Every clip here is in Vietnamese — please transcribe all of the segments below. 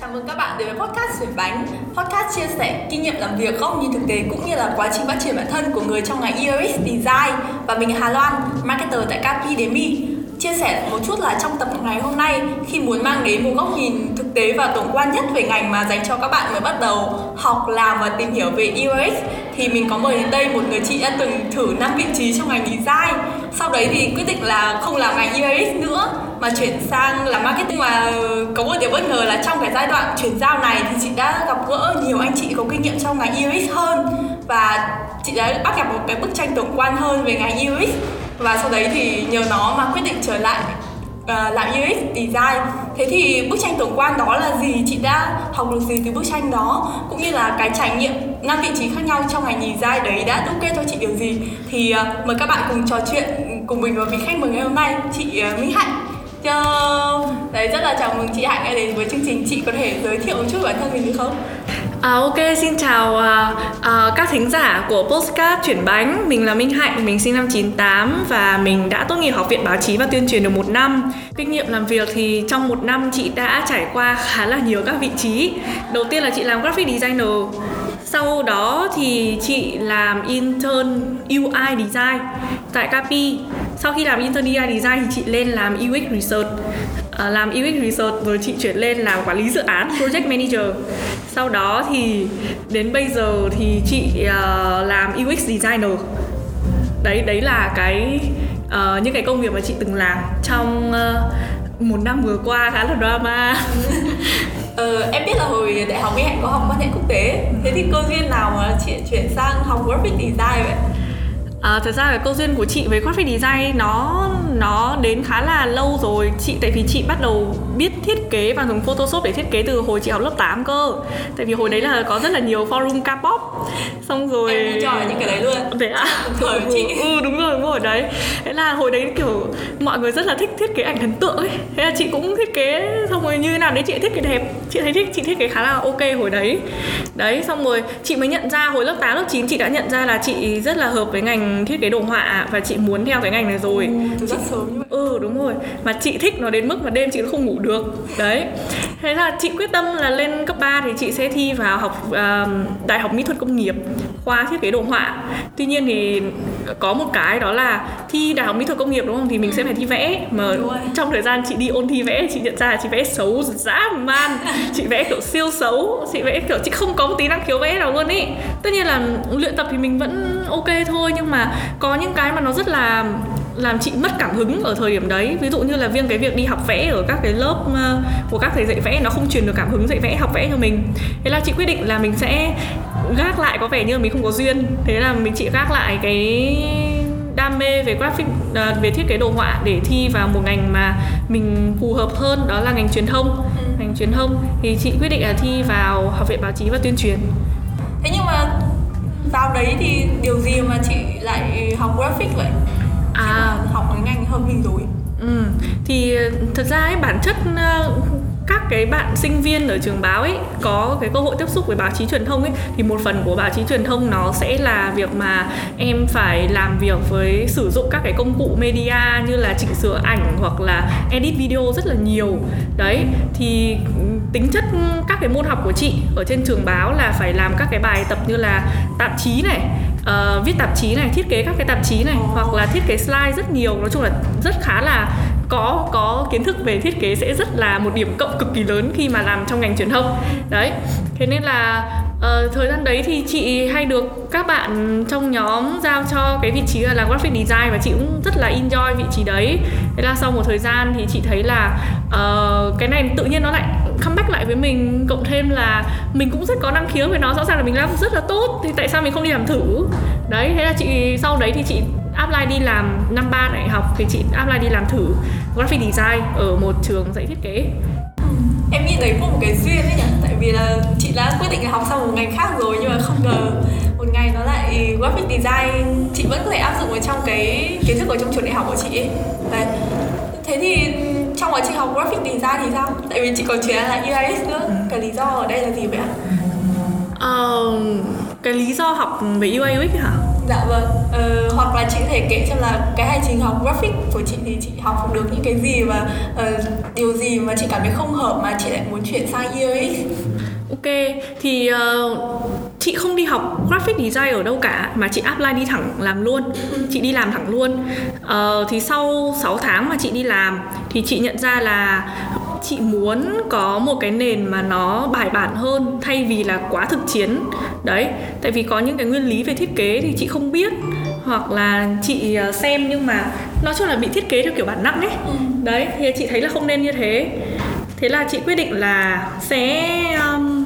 Chào mừng các bạn đến với podcast Chuyển Bánh. Podcast chia sẻ kinh nghiệm làm việc góc nhìn thực tế cũng như là quá trình phát triển bản thân của người trong ngành UX Design Và mình Hà Loan, marketer tại Capidemy. Chia sẻ một chút là trong tập ngày hôm nay khi muốn mang đến một góc nhìn thực tế và tổng quan nhất về ngành mà dành cho các bạn mới bắt đầu học, làm và tìm hiểu về UX thì mình có mời đến đây một người chị đã từng thử 5 vị trí trong ngành design. Sau đấy thì quyết định là không làm ngành UX nữa mà chuyển sang làm marketing và ờ, có một điều bất ngờ là trong cái giai đoạn chuyển giao này thì chị đã gặp gỡ nhiều anh chị có kinh nghiệm trong ngành UX hơn. Và chị đã bắt gặp một cái bức tranh tổng quan hơn về ngành UX và sau đấy thì nhờ nó mà quyết định trở lại uh, làm UX design. Thế thì bức tranh tổng quan đó là gì? Chị đã học được gì từ bức tranh đó? Cũng như là cái trải nghiệm năm vị trí khác nhau trong ngành design đấy đã đúc kết cho chị điều gì? Thì uh, mời các bạn cùng trò chuyện cùng mình và vị khách mời ngày hôm nay chị uh, Minh Hạnh. Yo, Đấy rất là chào mừng chị Hạnh đã đến với chương trình. Chị có thể giới thiệu một chút bản thân mình được không? À, ok, xin chào uh, uh, các thính giả của Postcard Chuyển Bánh. Mình là Minh Hạnh, mình sinh năm 98 Và mình đã tốt nghiệp Học viện Báo chí và Tuyên truyền được một năm. Kinh nghiệm làm việc thì trong một năm chị đã trải qua khá là nhiều các vị trí. Đầu tiên là chị làm graphic designer. Sau đó thì chị làm intern UI design tại Capi sau khi làm intern UI design thì chị lên làm UX research. À, làm UX research rồi chị chuyển lên làm quản lý dự án project manager. Sau đó thì đến bây giờ thì chị uh, làm UX designer. Đấy đấy là cái uh, những cái công việc mà chị từng làm trong uh, một năm vừa qua khá là drama. Ờ, em biết là hồi đại học Mỹ Hạnh có học quan hệ quốc tế. Thế thì cơ duyên nào mà chị chuyển sang học graphic design vậy? À, thật ra cái câu duyên của chị với graphic design nó nó đến khá là lâu rồi. Chị tại vì chị bắt đầu biết thiết kế và dùng Photoshop để thiết kế từ hồi chị học lớp 8 cơ. Tại vì hồi đấy là có rất là nhiều forum K-pop. Xong rồi em cho những cái đấy luôn. Thế à? Thời chị. ừ đúng rồi đúng rồi đấy. Thế là hồi đấy kiểu mọi người rất là thích thiết kế ảnh thần tượng ấy. Thế là chị cũng thiết kế xong rồi như thế nào đấy chị thiết kế đẹp. Chị thấy thích chị thiết kế khá là ok hồi đấy. Đấy xong rồi chị mới nhận ra hồi lớp 8 lớp 9 chị đã nhận ra là chị rất là hợp với ngành thiết kế đồ họa và chị muốn theo cái ngành này rồi. Ừ, rất sớm như vậy ừ đúng rồi. Mà chị thích nó đến mức mà đêm chị không ngủ được. Đấy. Thế là chị quyết tâm là lên cấp 3 thì chị sẽ thi vào học uh, đại học mỹ thuật công nghiệp khoa thiết kế đồ họa. Tuy nhiên thì có một cái đó là thi đại học mỹ thuật công nghiệp đúng không? Thì mình sẽ phải thi vẽ. Mà trong thời gian chị đi ôn thi vẽ chị nhận ra là chị vẽ xấu dã man. Chị vẽ kiểu siêu xấu. Chị vẽ kiểu chị không có một tí năng khiếu vẽ nào luôn ý. Tất nhiên là luyện tập thì mình vẫn ok thôi nhưng mà có những cái mà nó rất là làm chị mất cảm hứng ở thời điểm đấy. Ví dụ như là riêng cái việc đi học vẽ ở các cái lớp ờ, của các thầy dạy vẽ nó không truyền được cảm hứng dạy vẽ học vẽ cho mình. Thế là chị quyết định là mình sẽ gác lại có vẻ như mình không có duyên. Thế là mình chị gác lại cái đam mê về graphic ờ, về thiết kế đồ họa để thi vào một ngành mà mình phù hợp hơn đó là ngành truyền thông. Ừ. ngành truyền thông. Thì chị quyết định là thi vào học viện báo chí và tuyên truyền. Thế nhưng mà vào đấy thì điều gì mà chị lại học graphic vậy? À. học cái ngành hơn mình rồi. Ừ thì thật ra ấy bản chất ờ, các cái bạn sinh viên ở trường báo ấy có cái cơ hội tiếp xúc với báo chí truyền thông ấy thì một phần của báo chí truyền thông nó sẽ là việc mà em phải làm việc với sử dụng các cái công cụ media như là chỉnh sửa ảnh hoặc là edit video rất là nhiều. Đấy thì tính chất các cái môn học của chị ở trên trường báo là phải làm các cái bài tập như là tạp chí này uh, viết tạp chí này thiết kế các cái tạp chí này hoặc là thiết kế slide rất nhiều. Nói chung là rất khá là có có kiến thức về thiết kế sẽ rất là một điểm cộng cực kỳ lớn khi mà làm trong ngành truyền thông. Đấy thế nên là uh, thời gian đấy thì chị hay được các bạn trong nhóm giao cho cái vị trí là làm graphic design và chị cũng rất là enjoy vị trí đấy. Thế là sau một thời gian thì chị thấy là uh, cái này tự nhiên nó lại comeback lại với mình cộng thêm là mình cũng rất có năng khiếu với nó rõ ràng là mình làm rất là tốt thì tại sao mình không đi làm thử? Đấy thế là chị sau đấy thì chị apply đi làm năm ba đại học thì chị apply đi làm thử graphic design ở một trường dạy thiết kế. Em nghĩ đấy cũng một cái duyên đấy nhỉ? Tại vì là chị đã quyết định là học sang một ngành khác rồi nhưng mà không ngờ một ngày nó lại graphic design chị vẫn có thể áp dụng ở trong cái kiến thức ở trong trường đại học của chị ấy. Đấy. Thế thì trong quá trình học graphic design thì sao? Tại vì chị còn chuyển là UX nữa. Cái lý do ở đây là gì vậy ạ? Uh, cái lý do học về UI UX hả dạ vâng ờ, hoặc là chị có thể kể xem là cái hành trình học graphic của chị thì chị học được những cái gì và uh, điều gì mà chị cảm thấy không hợp mà chị lại muốn chuyển sang EOX Ok, thì uh, chị không đi học graphic design ở đâu cả mà chị apply đi thẳng làm luôn. Chị đi làm thẳng luôn. Uh, thì sau 6 tháng mà chị đi làm thì chị nhận ra là chị muốn có một cái nền mà nó bài bản hơn thay vì là quá thực chiến. Đấy tại vì có những cái nguyên lý về thiết kế thì chị không biết hoặc là chị ờ, xem nhưng mà nói chung là bị thiết kế theo kiểu bản năng ấy. Ừ. đấy thì chị thấy là không nên như thế. Thế là chị quyết định là sẽ um,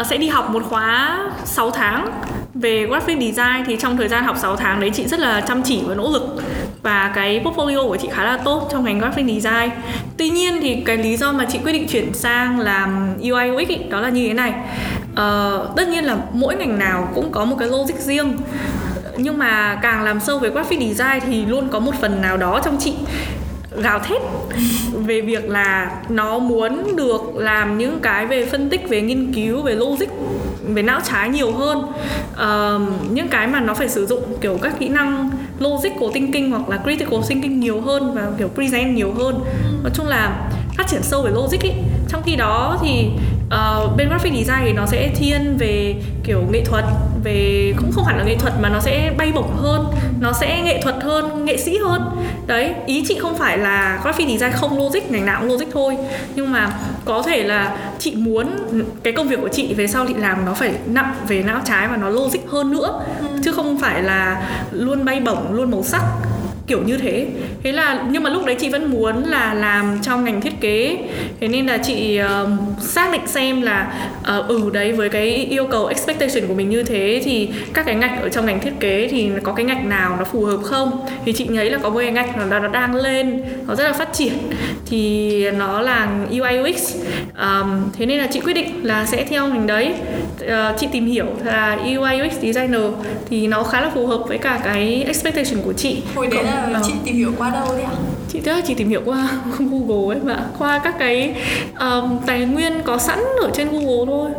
uh, sẽ đi học một khóa 6 tháng. Về graphic design thì trong thời gian học 6 tháng đấy chị rất là chăm chỉ và nỗ lực và cái portfolio của chị khá là tốt trong ngành graphic design. Tuy nhiên thì cái lý do mà chị quyết định chuyển sang làm UI UX ý, đó là như thế này. Uh, tất nhiên là mỗi ngành nào cũng có một cái logic riêng. Nhưng mà càng làm sâu về graphic design thì luôn có một phần nào đó trong chị gào thét về việc là nó muốn được làm những cái về phân tích về nghiên cứu về logic về não trái nhiều hơn. Uh, những cái mà nó phải sử dụng kiểu các kỹ năng logical thinking hoặc là critical thinking nhiều hơn và kiểu present nhiều hơn. Nói chung là phát triển sâu về logic ý. Trong khi đó thì uh, bên graphic design thì nó sẽ thiên về kiểu nghệ thuật về cũng không hẳn là nghệ thuật mà nó sẽ bay bổng hơn nó sẽ nghệ thuật hơn nghệ sĩ hơn. Đấy ý chị không phải là graphic design không logic ngành nào cũng logic thôi. Nhưng mà có thể là chị muốn cái công việc của chị về sau chị làm nó phải nặng về não trái và nó logic hơn nữa. Ừ. chứ không phải là luôn bay bổng luôn màu sắc kiểu như thế. Thế là nhưng mà lúc đấy chị vẫn muốn là làm trong ngành thiết kế. Thế nên là chị uh, xác định xem là uh, ừ đấy với cái yêu cầu expectation của mình như thế thì các cái ngạch ở trong ngành thiết kế thì có cái ngạch nào nó phù hợp không? Thì chị thấy là có một cái ngạch nó, nó đang lên nó rất là phát triển. Thì nó là UI UX um, thế nên là chị quyết định là sẽ theo ngành đấy. Uh, chị tìm hiểu là UI UX designer thì nó khá là phù hợp với cả cái expectation của chị. Hồi đấy là là chị tìm hiểu qua đâu đấy ạ? Chị chắc chị tìm hiểu qua Google ấy mà qua các cái um, tài nguyên có sẵn ở trên Google thôi.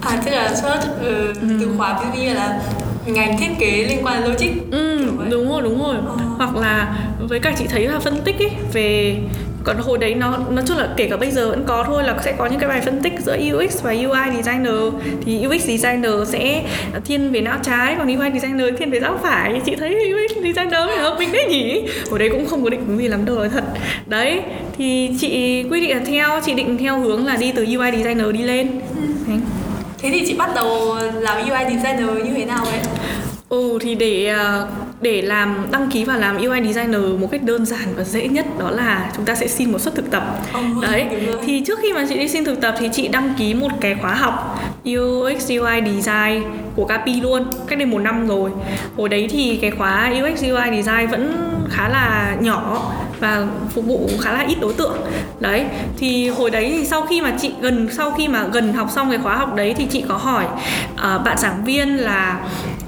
À tức là search uh, ừ. từ khóa dụ là ngành thiết kế liên quan logic. Ừ, đúng rồi đúng rồi. À. Hoặc là với cả chị thấy là phân tích ấy về còn hồi đấy nó nói chung là kể cả bây giờ vẫn có thôi là sẽ có những cái bài phân tích giữa UX và UI designer. Thì UX designer sẽ thiên về não trái còn UI designer thiên về não phải. Chị thấy UX designer phải hợp mình đấy nhỉ? Hồi đấy cũng không có định hướng gì lắm đâu nói thật. Đấy thì chị quyết định là theo chị định theo hướng là đi từ UI designer đi lên. Ừ. thế thì chị bắt đầu làm UI designer như thế nào vậy? Ừ thì để à, để làm đăng ký và làm UI designer một cách đơn giản và dễ nhất đó là chúng ta sẽ xin một suất thực tập. Oh, Đấy. Thì trước khi mà chị đi xin thực tập thì chị đăng ký một cái khóa học UX UI design của Capi luôn cách đây một năm rồi. Hồi đấy thì cái khóa UX UI design vẫn khá là nhỏ và phục vụ khá là ít đối tượng đấy thì hồi đấy thì sau khi mà chị gần sau khi mà gần học xong cái khóa học đấy thì chị có hỏi uh, bạn giảng viên là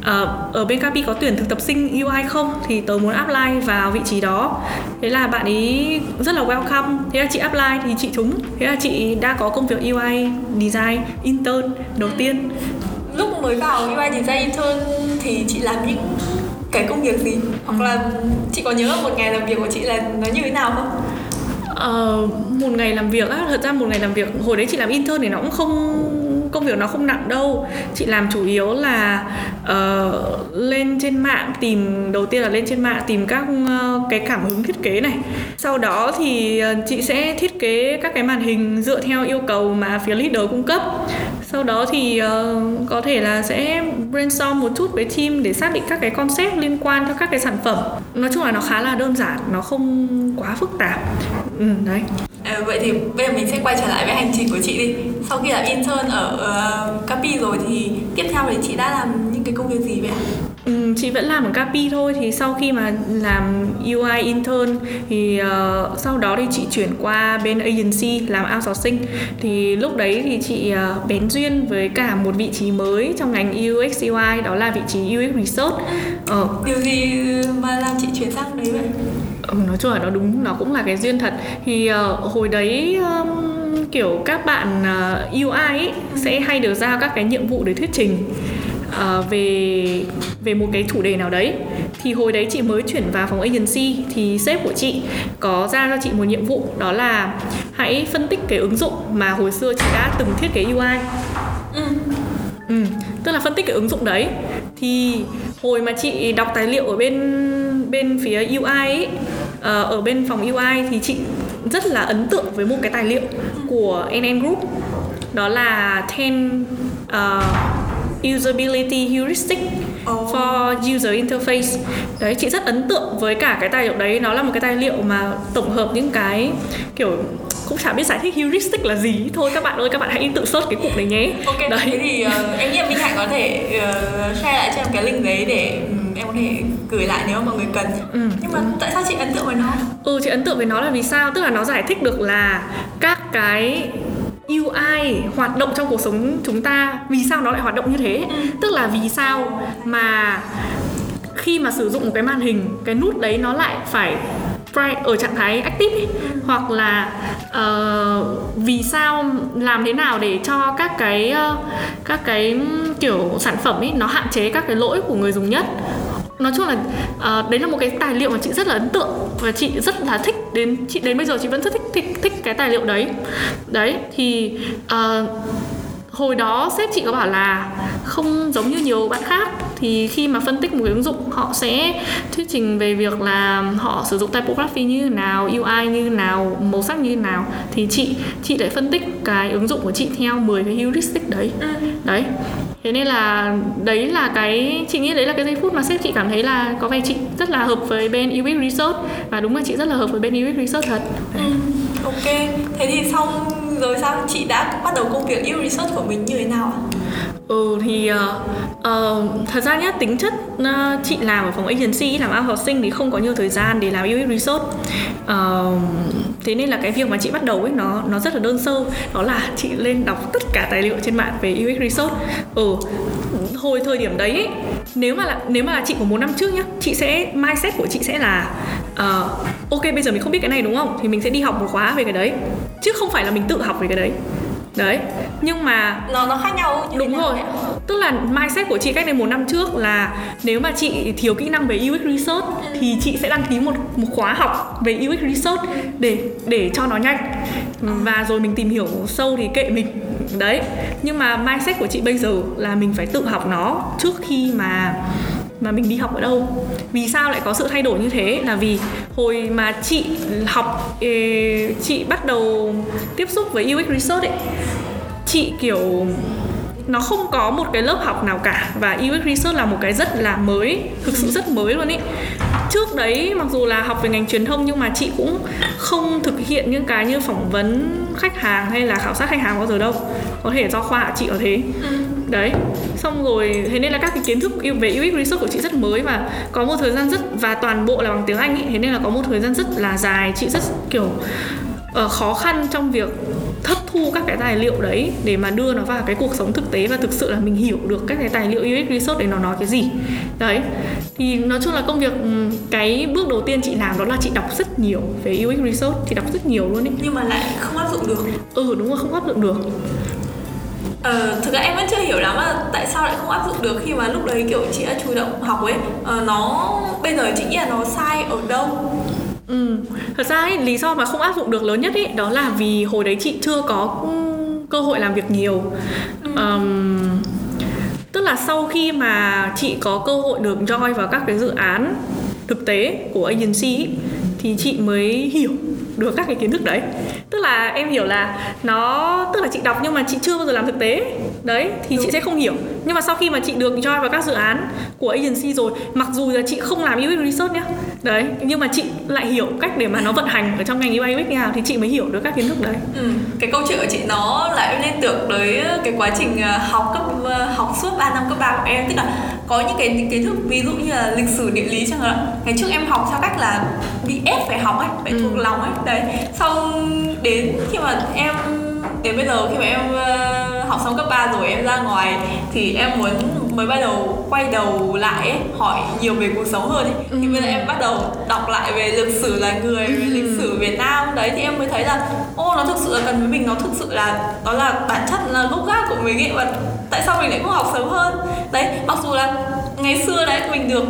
À, ở bên Capi có tuyển thực tập sinh UI không? Thì tớ muốn apply vào vị trí đó. Thế là bạn ấy rất là welcome. Thế là chị apply thì chị trúng. Thế là chị đã có công việc UI design intern đầu tiên. Lúc mới vào UI design intern thì chị làm những cái công việc gì? Hoặc là chị có nhớ một ngày làm việc của chị là nó như thế nào không? Uh, một ngày làm việc á, thật ra một ngày làm việc hồi đấy chị làm intern thì nó cũng không công việc nó không nặng đâu. Chị làm chủ yếu là uh, lên trên mạng tìm đầu tiên là lên trên mạng tìm các uh, cái cảm hứng thiết kế này. Sau đó thì uh, chị sẽ thiết kế các cái màn hình dựa theo yêu cầu mà phía leader cung cấp sau đó thì uh, có thể là sẽ brainstorm một chút với team để xác định các cái concept liên quan cho các cái sản phẩm. Nói chung là nó khá là đơn giản nó không quá phức tạp. Ừ, đấy. À, vậy thì bây giờ mình sẽ quay trở lại với hành trình của chị đi. Sau khi làm intern ở ờ, uh, Capi rồi thì tiếp theo thì chị đã làm những cái công việc gì vậy ạ? Chị vẫn làm ở Capi thôi thì sau khi mà làm UI intern thì uh, sau đó thì chị chuyển qua bên agency làm outsourcing thì lúc đấy thì chị uh, bén duyên với cả một vị trí mới trong ngành UX UI đó là vị trí UX research. Ờ. Điều gì mà làm chị chuyển sang đấy vậy? Ừ, nói chung là nó đúng nó cũng là cái duyên thật thì uh, hồi đấy um, kiểu các bạn uh, UI ấy, sẽ hay được giao các cái nhiệm vụ để thuyết trình uh, về về một cái chủ đề nào đấy thì hồi đấy chị mới chuyển vào phòng agency thì sếp của chị có ra cho chị một nhiệm vụ đó là hãy phân tích cái ứng dụng mà hồi xưa chị đã từng thiết kế UI ừ. Ừ, tức là phân tích cái ứng dụng đấy. Thì hồi mà chị đọc tài liệu ở bên bên phía UI ấy, uh, ở bên phòng UI thì chị rất là ấn tượng với một cái tài liệu của NN Group. Đó là 10 uh, usability heuristic oh. for user interface. Đấy chị rất ấn tượng với cả cái tài liệu đấy. Nó là một cái tài liệu mà tổng hợp những cái kiểu cũng chả biết giải thích heuristic là gì. Thôi các bạn ơi các bạn hãy tự search cái cụm này nhé. Ok đấy. thế thì uh, em nghĩ minh hạnh có thể uh, share lại cho em cái link đấy để um, em có thể gửi lại nếu mà mọi người cần. Ừ. nhưng mà tại sao chị ấn tượng với nó? Ừ chị ấn tượng với nó là vì sao? Tức là nó giải thích được là các cái UI hoạt động trong cuộc sống chúng ta vì sao nó lại hoạt động như thế ừ. tức là vì sao mà khi mà sử dụng một cái màn hình cái nút đấy nó lại phải ở trạng thái active ấy. Ừ. hoặc là uh, vì sao làm thế nào để cho các cái uh, các cái kiểu sản phẩm ấy nó hạn chế các cái lỗi của người dùng nhất nói chung là uh, đấy là một cái tài liệu mà chị rất là ấn tượng và chị rất là thích đến chị đến bây giờ chị vẫn rất thích thích thích cái tài liệu đấy. Đấy thì uh, hồi đó sếp chị có bảo là không giống như nhiều bạn khác thì khi mà phân tích một cái ứng dụng họ sẽ thuyết trình về việc là họ sử dụng typography như thế nào UI như thế nào màu sắc như thế nào thì chị chị lại phân tích cái ứng dụng của chị theo 10 cái heuristic đấy. Ừ. đấy thế nên là đấy là cái, chị nghĩ đấy là cái giây phút mà sếp chị cảm thấy là có vẻ chị rất là hợp với bên UX Research. Và đúng là chị rất là hợp với bên UX Research thật. Ừ. ok. Thế thì xong rồi sao? Chị đã bắt đầu công việc UX Research của mình như thế nào ạ? Ừ thì uh, uh, thật ra nhá tính chất uh, chị làm ở phòng agency làm ăn học sinh thì không có nhiều thời gian để làm UX research. Uh, thế nên là cái việc mà chị bắt đầu ấy nó nó rất là đơn sơ đó là chị lên đọc tất cả tài liệu trên mạng về UX research. Ừ hồi thời điểm đấy ấy, nếu mà là nếu mà là chị của một năm trước nhá chị sẽ mindset của chị sẽ là uh, ok bây giờ mình không biết cái này đúng không thì mình sẽ đi học một khóa về cái đấy chứ không phải là mình tự học về cái đấy đấy nhưng mà nó nó khác nhau đúng rồi. Tức là mindset của chị cách đây một năm trước là nếu mà chị thiếu kỹ năng về UX research thì chị sẽ đăng ký một một khóa học về UX research để để cho nó nhanh. Và rồi mình tìm hiểu sâu thì kệ mình. Đấy. Nhưng mà mindset của chị bây giờ là mình phải tự học nó trước khi mà mà mình đi học ở đâu vì sao lại có sự thay đổi như thế? Là vì hồi mà chị học chị bắt đầu tiếp xúc với UX research ấy, chị kiểu, nó không có một cái lớp học nào cả. Và UX research là một cái rất là mới, thực sự rất mới luôn ý trước đấy, mặc dù là học về ngành truyền thông, nhưng mà chị cũng không thực hiện những cái như phỏng vấn khách hàng hay là khảo sát khách hàng bao giờ đâu. Có thể do khoa chị ở thế. Ừ đấy. Xong rồi thế nên là các cái kiến thức về UX research của chị rất mới và có một thời gian rất và toàn bộ là bằng tiếng Anh ý. thế nên là có một thời gian rất là dài. Chị rất kiểu uh, khó khăn trong việc hấp thu các cái tài liệu đấy để mà đưa nó vào cái cuộc sống thực tế và thực sự là mình hiểu được các cái tài liệu UX research để nó nói cái gì. Đấy. Thì nói chung là công việc cái bước đầu tiên chị làm đó là chị đọc rất nhiều về UX research chị đọc rất nhiều luôn ấy nhưng mà lại không áp dụng được. Ừ đúng rồi không áp dụng được Ờ, thực ra em vẫn chưa hiểu lắm là tại sao lại không áp dụng được khi mà lúc đấy kiểu chị đã chủ động học ấy ờ, nó bây giờ chị nghĩ là nó sai ở đâu Ừ. Thật ra ấy, lý do mà không áp dụng được lớn nhất ấy đó là vì hồi đấy chị chưa có cơ hội làm việc nhiều. Ừ. Um, tức là sau khi mà chị có cơ hội được join vào các cái dự án thực tế của agency ấy, thì chị mới hiểu được các cái kiến thức đấy tức là em hiểu là nó tức là chị đọc nhưng mà chị chưa bao giờ làm thực tế đấy thì Đúng. chị sẽ không hiểu nhưng mà sau khi mà chị được join vào các dự án của agency rồi mặc dù là chị không làm UX research nhá đấy nhưng mà chị lại hiểu cách để mà nó vận hành ở trong ngành UI UX nào thì chị mới hiểu được các kiến thức đấy ừ. cái câu chuyện của chị nó lại liên tưởng tới cái quá trình ờ, học cấp ờ, học suốt 3 năm cấp ba của em tức là có những cái kiến thức ví dụ như là lịch sử địa lý chẳng hạn ngày trước em học theo cách là bị ép phải học ấy phải thuộc ừ. lòng ấy đấy xong đến khi mà em đến bây giờ khi mà em uh, học xong cấp 3 rồi em ra ngoài thì em muốn mới bắt đầu quay đầu lại ấy, hỏi nhiều về cuộc sống hơn ấy ừ. thì bây giờ em bắt đầu đọc lại về lịch sử là người về lịch ừ. sử Việt Nam đấy thì em mới thấy là ô nó thực sự là gần với mình nó thực sự là đó là bản chất là gốc gác của mình ấy và tại sao mình lại không học sớm hơn đấy mặc dù là ngày xưa đấy mình được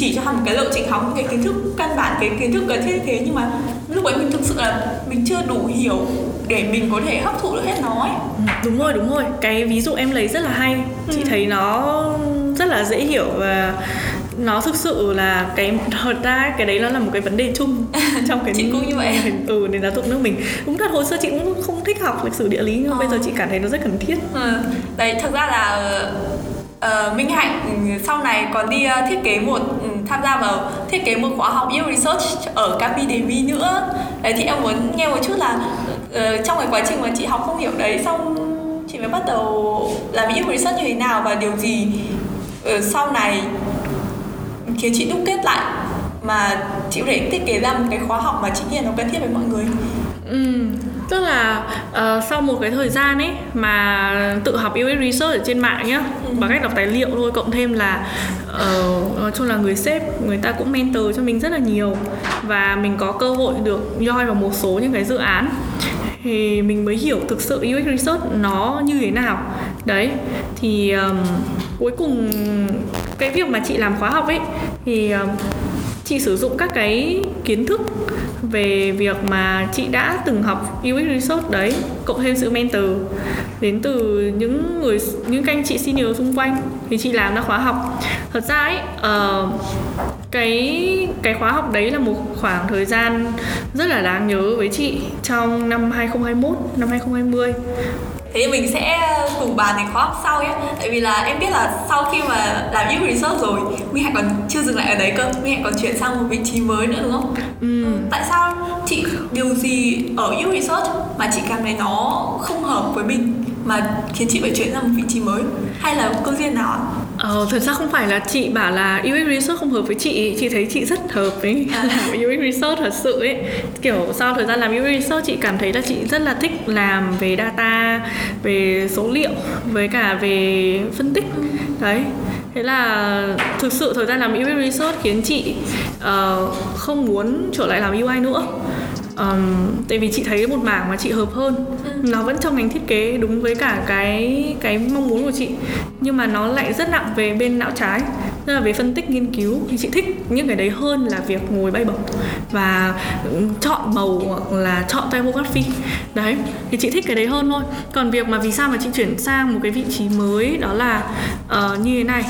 chỉ cho hẳn một cái lộ trình học những cái kiến thức căn bản cái kiến thức cần thiết thế nhưng mà lúc ấy mình thực sự là mình chưa đủ hiểu để mình có thể hấp thụ được hết nó ấy ừ, đúng rồi đúng rồi cái ví dụ em lấy rất là hay ừ. chị thấy nó rất là dễ hiểu và nó thực sự là cái thật ra cái đấy nó là một cái vấn đề chung trong cái chị cũng như vậy ừ nền giáo dục nước mình đúng thật hồi xưa chị cũng không thích học lịch sử địa lý nhưng ờ. bây giờ chị cảm thấy nó rất cần thiết ừ. đấy thật ra là uh, Minh Hạnh sau này còn đi thiết kế một tham gia vào thiết kế một khóa học yêu research ở KPDV nữa. Đấy thì em muốn nghe một chút là uh, trong cái quá trình mà chị học không hiểu đấy xong chị mới bắt đầu làm yêu research như thế nào và điều gì uh, sau này khiến chị đúc kết lại mà chị có thể thiết kế ra một cái khóa học mà chị nghĩ là nó cần thiết với mọi người? Ừ tức là uh, sau một cái thời gian ấy mà tự học UX research ở trên mạng nhá ừ. bằng cách đọc tài liệu thôi cộng thêm là uh, nói chung là người sếp người ta cũng mentor cho mình rất là nhiều và mình có cơ hội được join vào một số những cái dự án thì mình mới hiểu thực sự UX research nó như thế nào đấy thì um, cuối cùng cái việc mà chị làm khóa học ấy thì um, chị sử dụng các cái kiến thức về việc mà chị đã từng học UX research đấy cộng thêm sự mentor. Đến từ những người những anh chị senior xung quanh thì chị làm ra khóa học. Thật ra ấy uh, cái cái khóa học đấy là một khoảng thời gian rất là đáng nhớ với chị trong năm 2021 năm 2020 thế thì mình sẽ cùng bàn cái khóa học sau nhé. Tại vì là em biết là sau khi mà làm những research rồi minh hạnh còn chưa dừng lại ở đấy cơ. Minh hạnh còn chuyển sang một vị trí mới nữa đúng không? Ừ. tại sao chị điều gì ở UX research mà chị cảm thấy nó không hợp với mình mà khiến chị phải chuyển sang một vị trí mới? Hay là cơ duyên nào Ờ, thật ra không phải là chị bảo là UX Research không hợp với chị Chị thấy chị rất hợp với à. làm UX Research thật sự ấy Kiểu sau thời gian làm UX Research chị cảm thấy là chị rất là thích làm về data Về số liệu với cả về phân tích. Đấy. Thế là thực sự thời gian làm UX Research khiến chị uh, không muốn trở lại làm UI nữa um, tại vì chị thấy một mảng mà chị hợp hơn. Ừ. nó vẫn trong ngành thiết kế đúng với cả cái cái mong muốn của chị. Nhưng mà nó lại rất nặng về bên não trái tức là về phân tích nghiên cứu. Thì chị thích những cái đấy hơn là việc ngồi bay bổng và chọn màu hoặc là chọn typography đấy thì chị thích cái đấy hơn thôi. Còn việc mà vì sao mà chị chuyển sang một cái vị trí mới đó là uh, như thế này.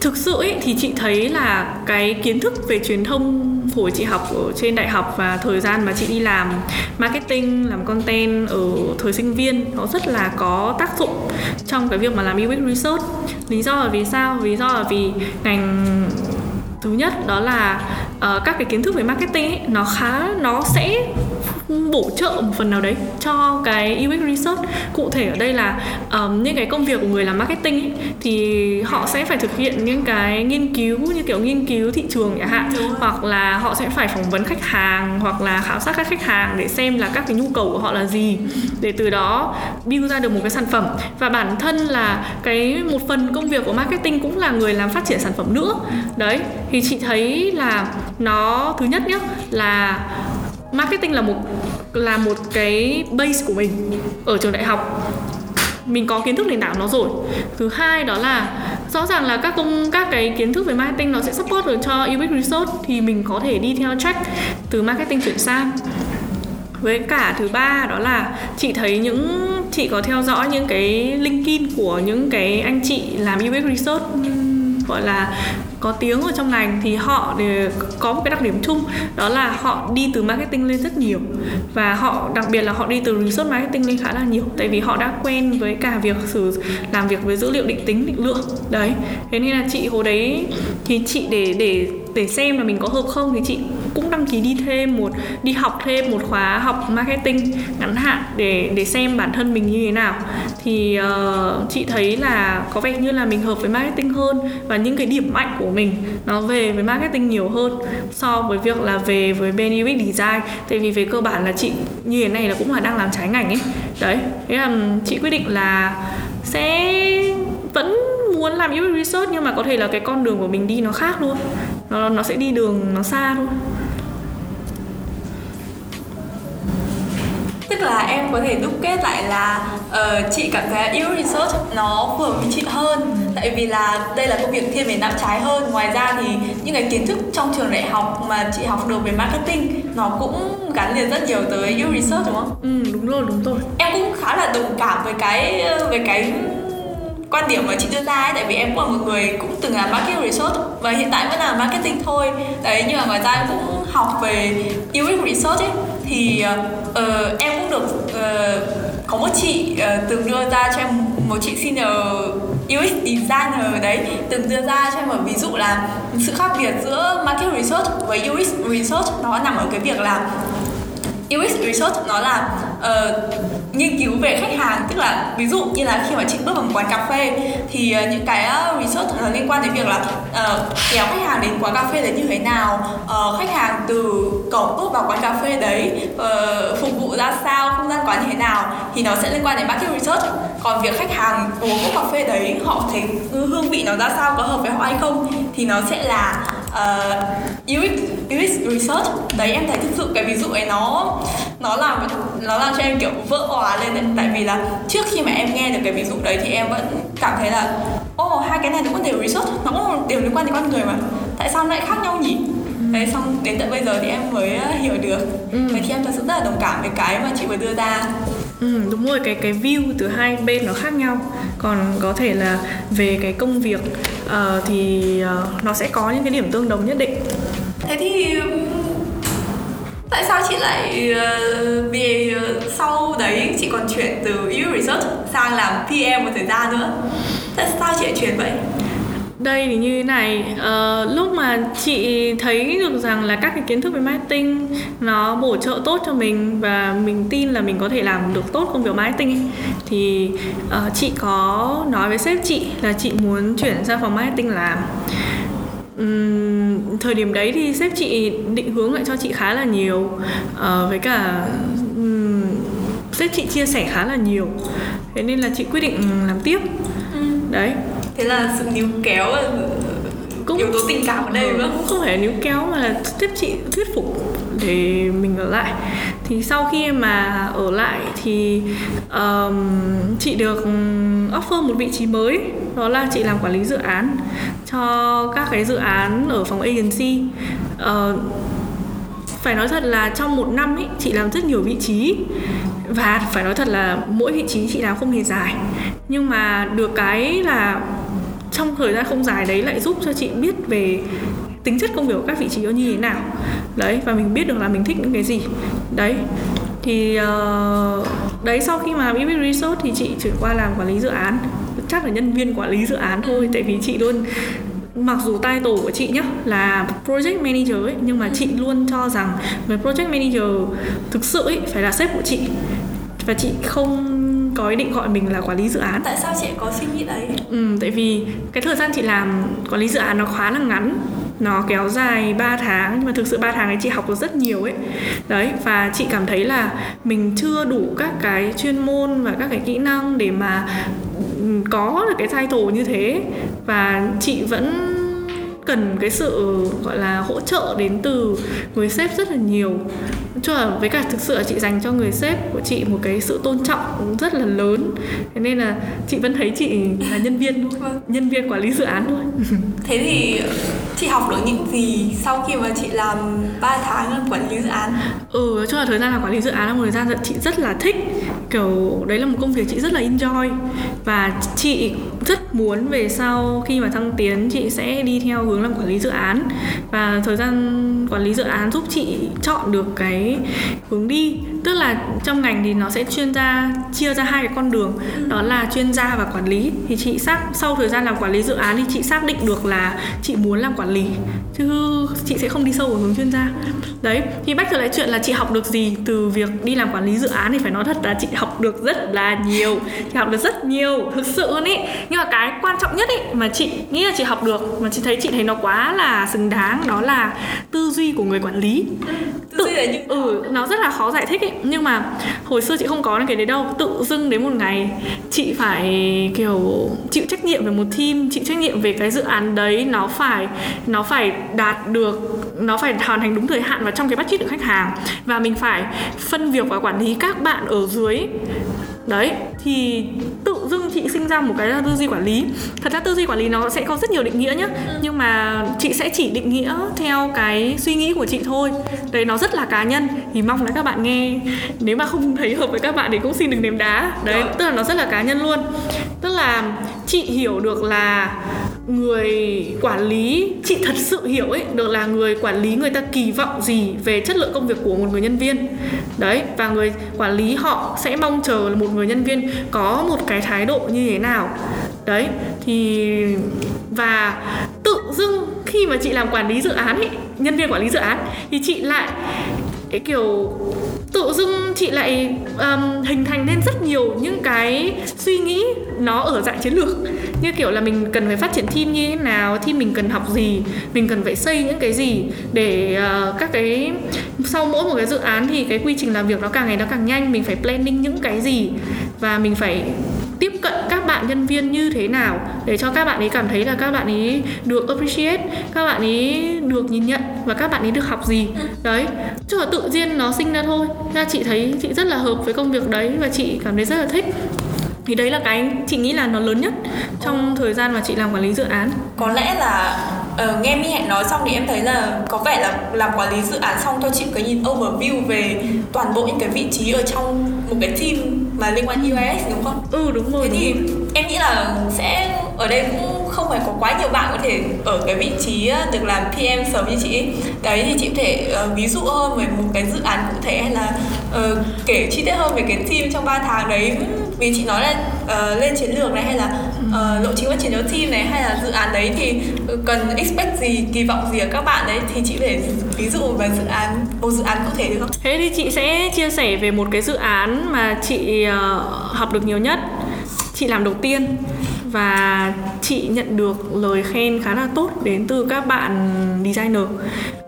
Thực sự ấy, thì chị thấy là cái kiến thức về truyền thông hồi chị học ở trên đại học và thời gian mà chị đi làm marketing làm content ở thời sinh viên nó rất là có tác dụng trong cái việc mà làm UX research. Lý do là vì sao? Lý do là vì ngành thứ nhất đó là uh, các cái kiến thức về marketing ấy, nó khá nó sẽ bổ trợ một phần nào đấy cho cái UX research. Cụ thể ở đây là um, những cái công việc của người làm marketing ấy, thì họ sẽ phải thực hiện những cái nghiên cứu như kiểu nghiên cứu thị trường chẳng hạn hoặc là họ sẽ phải phỏng vấn khách hàng hoặc là khảo sát các khách hàng để xem là các cái nhu cầu của họ là gì để từ đó build ra được một cái sản phẩm. Và bản thân là cái một phần công việc của marketing cũng là người làm phát triển sản phẩm nữa. Đấy thì chị thấy là nó thứ nhất nhá là marketing là một là một cái base của mình ở trường đại học. Mình có kiến thức nền tảng nó rồi. Thứ hai đó là, rõ ràng là các công các cái kiến thức về marketing nó sẽ support được cho UX research thì mình có thể đi theo track từ marketing chuyển sang. Với cả thứ ba đó là, chị thấy những chị có theo dõi những cái linkin của những cái anh chị làm UX research gọi là có tiếng ở trong ngành thì họ đều có một cái đặc điểm chung, đó là họ đi từ marketing lên rất nhiều. Và họ, đặc biệt là họ đi từ research marketing lên khá là nhiều, tại vì họ đã quen với cả việc sử, làm việc với dữ liệu định tính, định lượng. Đấy, thế nên là chị hồi đấy thì chị để để để xem là mình có hợp không thì chị cũng đăng ký đi thêm một, đi học thêm một khóa học marketing ngắn hạn để để xem bản thân mình như thế nào thì uh, chị thấy là có vẻ như là mình hợp với marketing hơn và những cái điểm mạnh của mình nó về với marketing nhiều hơn so với việc là về với bên UX design. Tại vì về cơ bản là chị như thế này là cũng là đang làm trái ngành ấy. Đấy thế là chị quyết định là sẽ vẫn muốn làm UX research nhưng mà có thể là cái con đường của mình đi nó khác luôn. Nó nó sẽ đi đường nó xa luôn là em có thể đúc kết lại là uh, chị cảm thấy UX research nó phù hợp với chị hơn. Tại vì là đây là công việc thiên về não trái hơn. Ngoài ra thì những cái kiến thức trong trường đại học mà chị học được về marketing nó cũng gắn liền rất nhiều tới UX research đúng không? Ừ đúng rồi đúng rồi. Em cũng khá là đồng cảm với cái với cái quan điểm mà chị đưa ra ấy. Tại vì em cũng là một người cũng từng làm marketing research và hiện tại vẫn làm marketing thôi. Đấy nhưng mà ngoài ra em cũng học về UX research ấy thì uh, em cũng được uh, có một chị uh, từng đưa ra cho em một chị senior UX designer đấy từng đưa ra cho em một ví dụ là sự khác biệt giữa market research với UX research nó nằm ở cái việc là UX research nó là uh, nghiên cứu về khách hàng tức là ví dụ như là khi mà chị bước vào một quán cà phê thì uh, những cái ờ, research nó liên quan đến việc là uh, kéo khách hàng đến quán cà phê đấy như thế nào uh, khách hàng từ cổng bước vào quán cà phê đấy uh, phục vụ ra sao không gian quán như thế nào thì nó sẽ liên quan đến market research. Còn việc khách hàng uống cốc cà phê đấy họ thấy hương vị nó ra sao có hợp với họ hay không thì nó sẽ là uh, UX UX research. Đấy em thấy thực sự cái ví dụ ấy nó nó làm nó làm cho em kiểu vỡ òa lên đấy tại vì là trước khi mà em nghe được cái ví dụ đấy thì em vẫn cảm thấy là ô oh, hai cái này nó cũng đều research nó cũng đều liên quan đến con người mà. Tại sao lại khác nhau nhỉ? Đấy xong đến tận bây giờ thì em mới ờ, hiểu được. Ừ. vậy thì em thật sự rất là đồng cảm với cái mà chị vừa đưa ra Ừ, đúng rồi cái cái view từ hai bên nó khác nhau. Còn có thể là về cái công việc uh, thì uh, nó sẽ có những cái điểm tương đồng nhất định. Thế thì ừ, tại sao chị lại uh, vì uh, sau đấy chị còn chuyển từ UX research sang làm PM một thời gian nữa? Tại sao chị lại chuyển vậy? Đây thì như thế này. Uh, lúc mà chị thấy được rằng là các cái kiến thức về marketing nó bổ trợ tốt cho mình và mình tin là mình có thể làm được tốt công việc marketing thì uh, chị có nói với sếp chị là chị muốn chuyển sang phòng marketing làm. Um, thời điểm đấy thì sếp chị định hướng lại cho chị khá là nhiều. Uh, với cả um, sếp chị chia sẻ khá là nhiều. Thế nên là chị quyết định làm tiếp. Ừ. đấy thế là sự níu kéo cũng yếu tố tình cảm ở đây đúng không? không phải níu kéo mà là tiếp chị thuyết phục để mình ở lại. Thì sau khi mà ở lại thì um, chị được offer một vị trí mới đó là chị làm quản lý dự án cho các cái dự án ở phòng agency. Uh, phải nói thật là trong một năm ấy chị làm rất nhiều vị trí và phải nói thật là mỗi vị trí chị làm không hề dài. Nhưng mà được cái là trong thời gian không dài đấy lại giúp cho chị biết về tính chất công việc của các vị trí nó như thế nào. Đấy và mình biết được là mình thích những cái gì. Đấy thì uh, đấy sau khi mà BB Resort thì chị chuyển qua làm quản lý dự án. Chắc là nhân viên quản lý dự án thôi tại vì chị luôn mặc dù title của chị nhá là project manager ấy nhưng mà chị luôn cho rằng người project manager thực sự ấy phải là sếp của chị. Và chị không có ý định gọi mình là quản lý dự án. Tại sao chị có suy nghĩ đấy? Ừ tại vì cái thời gian chị làm quản lý dự án nó khá là ngắn nó kéo dài 3 tháng nhưng mà thực sự 3 tháng ấy chị học được rất nhiều ấy. Đấy và chị cảm thấy là mình chưa đủ các cái chuyên môn và các cái kỹ năng để mà ừ, có được cái title như thế. Và chị vẫn cần cái sự gọi là hỗ trợ đến từ người sếp rất là nhiều. Cho là với cả thực sự là chị dành cho người sếp của chị một cái sự tôn trọng rất là lớn. Thế nên là chị vẫn thấy chị là nhân viên thôi. Vâng. nhân viên quản lý dự án thôi. Thế thì chị học được những gì sau khi mà chị làm 3 tháng làm quản lý dự án? Ừ cho là thời gian làm quản lý dự án là một thời gian chị rất là thích. Kiểu đấy là một công việc chị rất là enjoy. Và chị rất muốn về sau khi mà thăng tiến chị sẽ đi theo hướng làm quản lý dự án. Và thời gian quản lý dự án giúp chị chọn được cái hướng đi. Tức là trong ngành thì nó sẽ chuyên gia chia ra hai cái con đường. Đó là chuyên gia và quản lý. Thì chị xác sau thời gian làm quản lý dự án thì chị xác định được là chị muốn làm quản lý. Chứ chị sẽ không đi sâu vào hướng chuyên gia. Đấy thì bách trở lại chuyện là chị học được gì từ việc đi làm quản lý dự án thì phải nói thật là chị học được rất là nhiều. Chị học được rất nhiều thực sự luôn ý. Nhưng nhưng mà cái quan trọng nhất ấy mà chị nghĩ là chị học được mà chị thấy chị thấy nó quá là xứng đáng đó là tư duy của người quản lý. Tư duy là như ừ nó rất là khó giải thích ấy. Nhưng mà hồi xưa chị không có cái đấy đâu. Tự dưng đến một ngày chị phải kiểu chịu trách nhiệm về một team chịu trách nhiệm về cái dự án đấy. Nó phải nó phải đạt được nó phải hoàn thành đúng thời hạn và trong cái budget của khách hàng. Và mình phải phân việc và quản lý các bạn ở dưới đấy thì tự dưng chị sinh ra một cái tư duy quản lý. Thật ra tư duy quản lý nó sẽ có rất nhiều định nghĩa nhé nhưng mà chị sẽ chỉ định nghĩa theo cái suy nghĩ của chị thôi. Đấy nó rất là cá nhân. Thì mong là các bạn nghe. Nếu mà không thấy hợp với các bạn thì cũng xin đừng ném đá. Đấy tức là nó rất là cá nhân luôn. Tức là chị hiểu được là người quản lý, chị thật sự hiểu ấy, được là người quản lý người ta kỳ vọng gì về chất lượng công việc của một người nhân viên. Đấy, và người quản lý họ sẽ mong chờ là một người nhân viên có một cái thái độ như thế nào. Đấy, thì, và tự dưng khi mà chị làm quản lý dự án ấy, nhân viên quản lý dự án, thì chị lại, cái kiểu tự dưng chị lại um, hình thành nên rất nhiều những cái suy nghĩ nó ở dạng chiến lược. Như kiểu là mình cần phải phát triển team như thế nào team mình cần học gì mình cần phải xây những cái gì để uh, các cái sau mỗi một cái dự án thì cái quy trình làm việc nó càng ngày nó càng nhanh mình phải planning những cái gì và mình phải tiếp cận bạn nhân viên như thế nào để cho các bạn ấy cảm thấy là các bạn ấy được appreciate các bạn ấy được nhìn nhận và các bạn ấy được học gì đấy chứ là tự nhiên nó sinh ra thôi ra chị thấy chị rất là hợp với công việc đấy và chị cảm thấy rất là thích thì đấy là cái chị nghĩ là nó lớn nhất trong thời gian mà chị làm quản lý dự án có lẽ là uh, nghe mi hạnh nói xong thì em thấy là có vẻ là làm quản lý dự án xong thôi chị cái nhìn overview về toàn bộ những cái vị trí ở trong một cái team mà liên quan UX đúng không? Ừ đúng rồi. Thế đúng thì rồi. Em nghĩ là sẽ ở đây cũng không phải có quá nhiều bạn có thể ở cái vị trí được làm PM sớm như chị đấy thì chị có thể uh, ví dụ hơn về một cái dự án cụ thể hay là uh, kể chi tiết hơn về cái team trong 3 tháng đấy. Vì chị nói là uh, lên chiến lược này hay là uh, lộ trình phát triển cho team này hay là dự án đấy thì cần expect gì kỳ vọng gì ở các bạn đấy thì chị để ví dụ về dự án một dự án cụ thể được không? Thế thì chị sẽ chia sẻ về một cái dự án mà chị uh, học được nhiều nhất chị làm đầu tiên và chị nhận được lời khen khá là tốt đến từ các bạn designer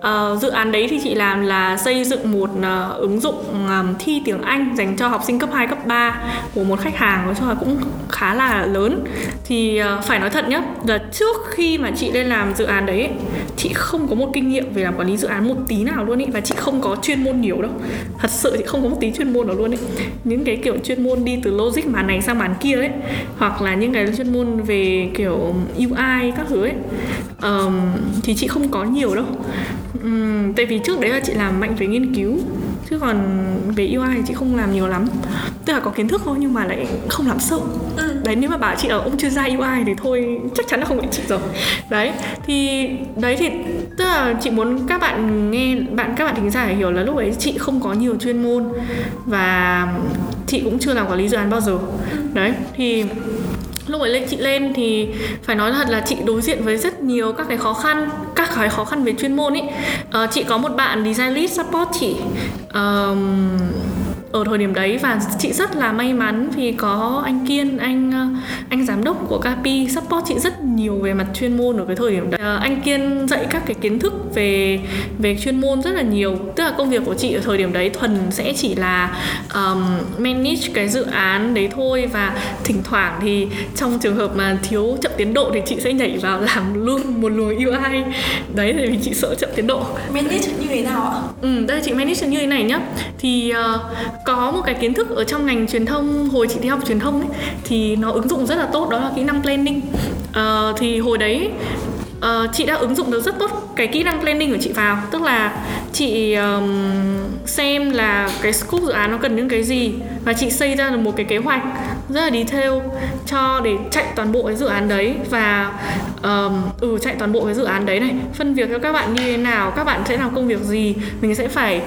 uh, dự án đấy thì chị làm là xây dựng một uh, ứng dụng um, thi tiếng Anh dành cho học sinh cấp 2, cấp 3 của một khách hàng nói chung là cũng khá là lớn. Thì uh, phải nói thật nhá là trước khi mà chị lên làm dự án đấy chị không có một kinh nghiệm về làm quản lý dự án một tí nào luôn ý và chị không có chuyên môn nhiều đâu. Thật sự chị không có một tí chuyên môn nào luôn ý. Những cái kiểu chuyên môn đi từ logic màn này sang màn kia ấy hoặc là những cái chuyên môn về kiểu UI các thứ ấy um, thì chị không có nhiều đâu tại vì trước đấy là chị làm mạnh về nghiên cứu chứ còn về UI thì chị không làm nhiều lắm. Tức là có kiến thức thôi nhưng mà lại không làm sâu. Ừ. đấy nếu mà bảo chị ở ông chuyên gia UI thì thôi chắc chắn là không phải chị rồi. Đấy thì đấy thì tức là chị muốn các bạn nghe bạn các bạn thính giả hiểu là lúc ấy chị không có nhiều chuyên môn và chị cũng chưa làm quản lý dự án bao giờ. Đấy thì lúc ấy lên chị lên thì phải nói thật là chị đối diện với rất nhiều các cái khó khăn các cái khó khăn về chuyên môn ấy uh, ờ, chị có một bạn design lead support chị. Um, ở thời điểm đấy và chị rất là may mắn vì có anh Kiên anh ờ, anh giám đốc của Capi support chị rất nhiều về mặt chuyên môn ở cái thời điểm đấy. Uh, anh Kiên dạy các cái kiến thức về về chuyên môn rất là nhiều tức là công việc của chị ở thời điểm đấy thuần sẽ chỉ là um, manage cái dự án đấy thôi và thỉnh thoảng thì trong trường hợp mà thiếu chậm tiến độ thì chị sẽ nhảy vào làm luôn một luồng UI đấy thì vì chị sợ chậm tiến độ. Manage như thế nào ạ? Ừ, đây chị manage như thế này nhá. Thì uh, có một cái kiến thức ở trong ngành truyền thông hồi chị đi học truyền thông ấy thì nó ứng dụng rất là tốt đó là kỹ năng planning. Uh, thì hồi đấy uh, chị đã ứng dụng được rất tốt cái kỹ năng planning của chị vào. Tức là chị um, xem là cái scope dự án nó cần những cái gì và chị xây ra được một cái kế hoạch rất là detail cho để chạy toàn bộ cái dự án đấy và um, ừ chạy toàn bộ cái dự án đấy này. Phân việc cho các bạn như thế nào các bạn sẽ làm công việc gì mình sẽ phải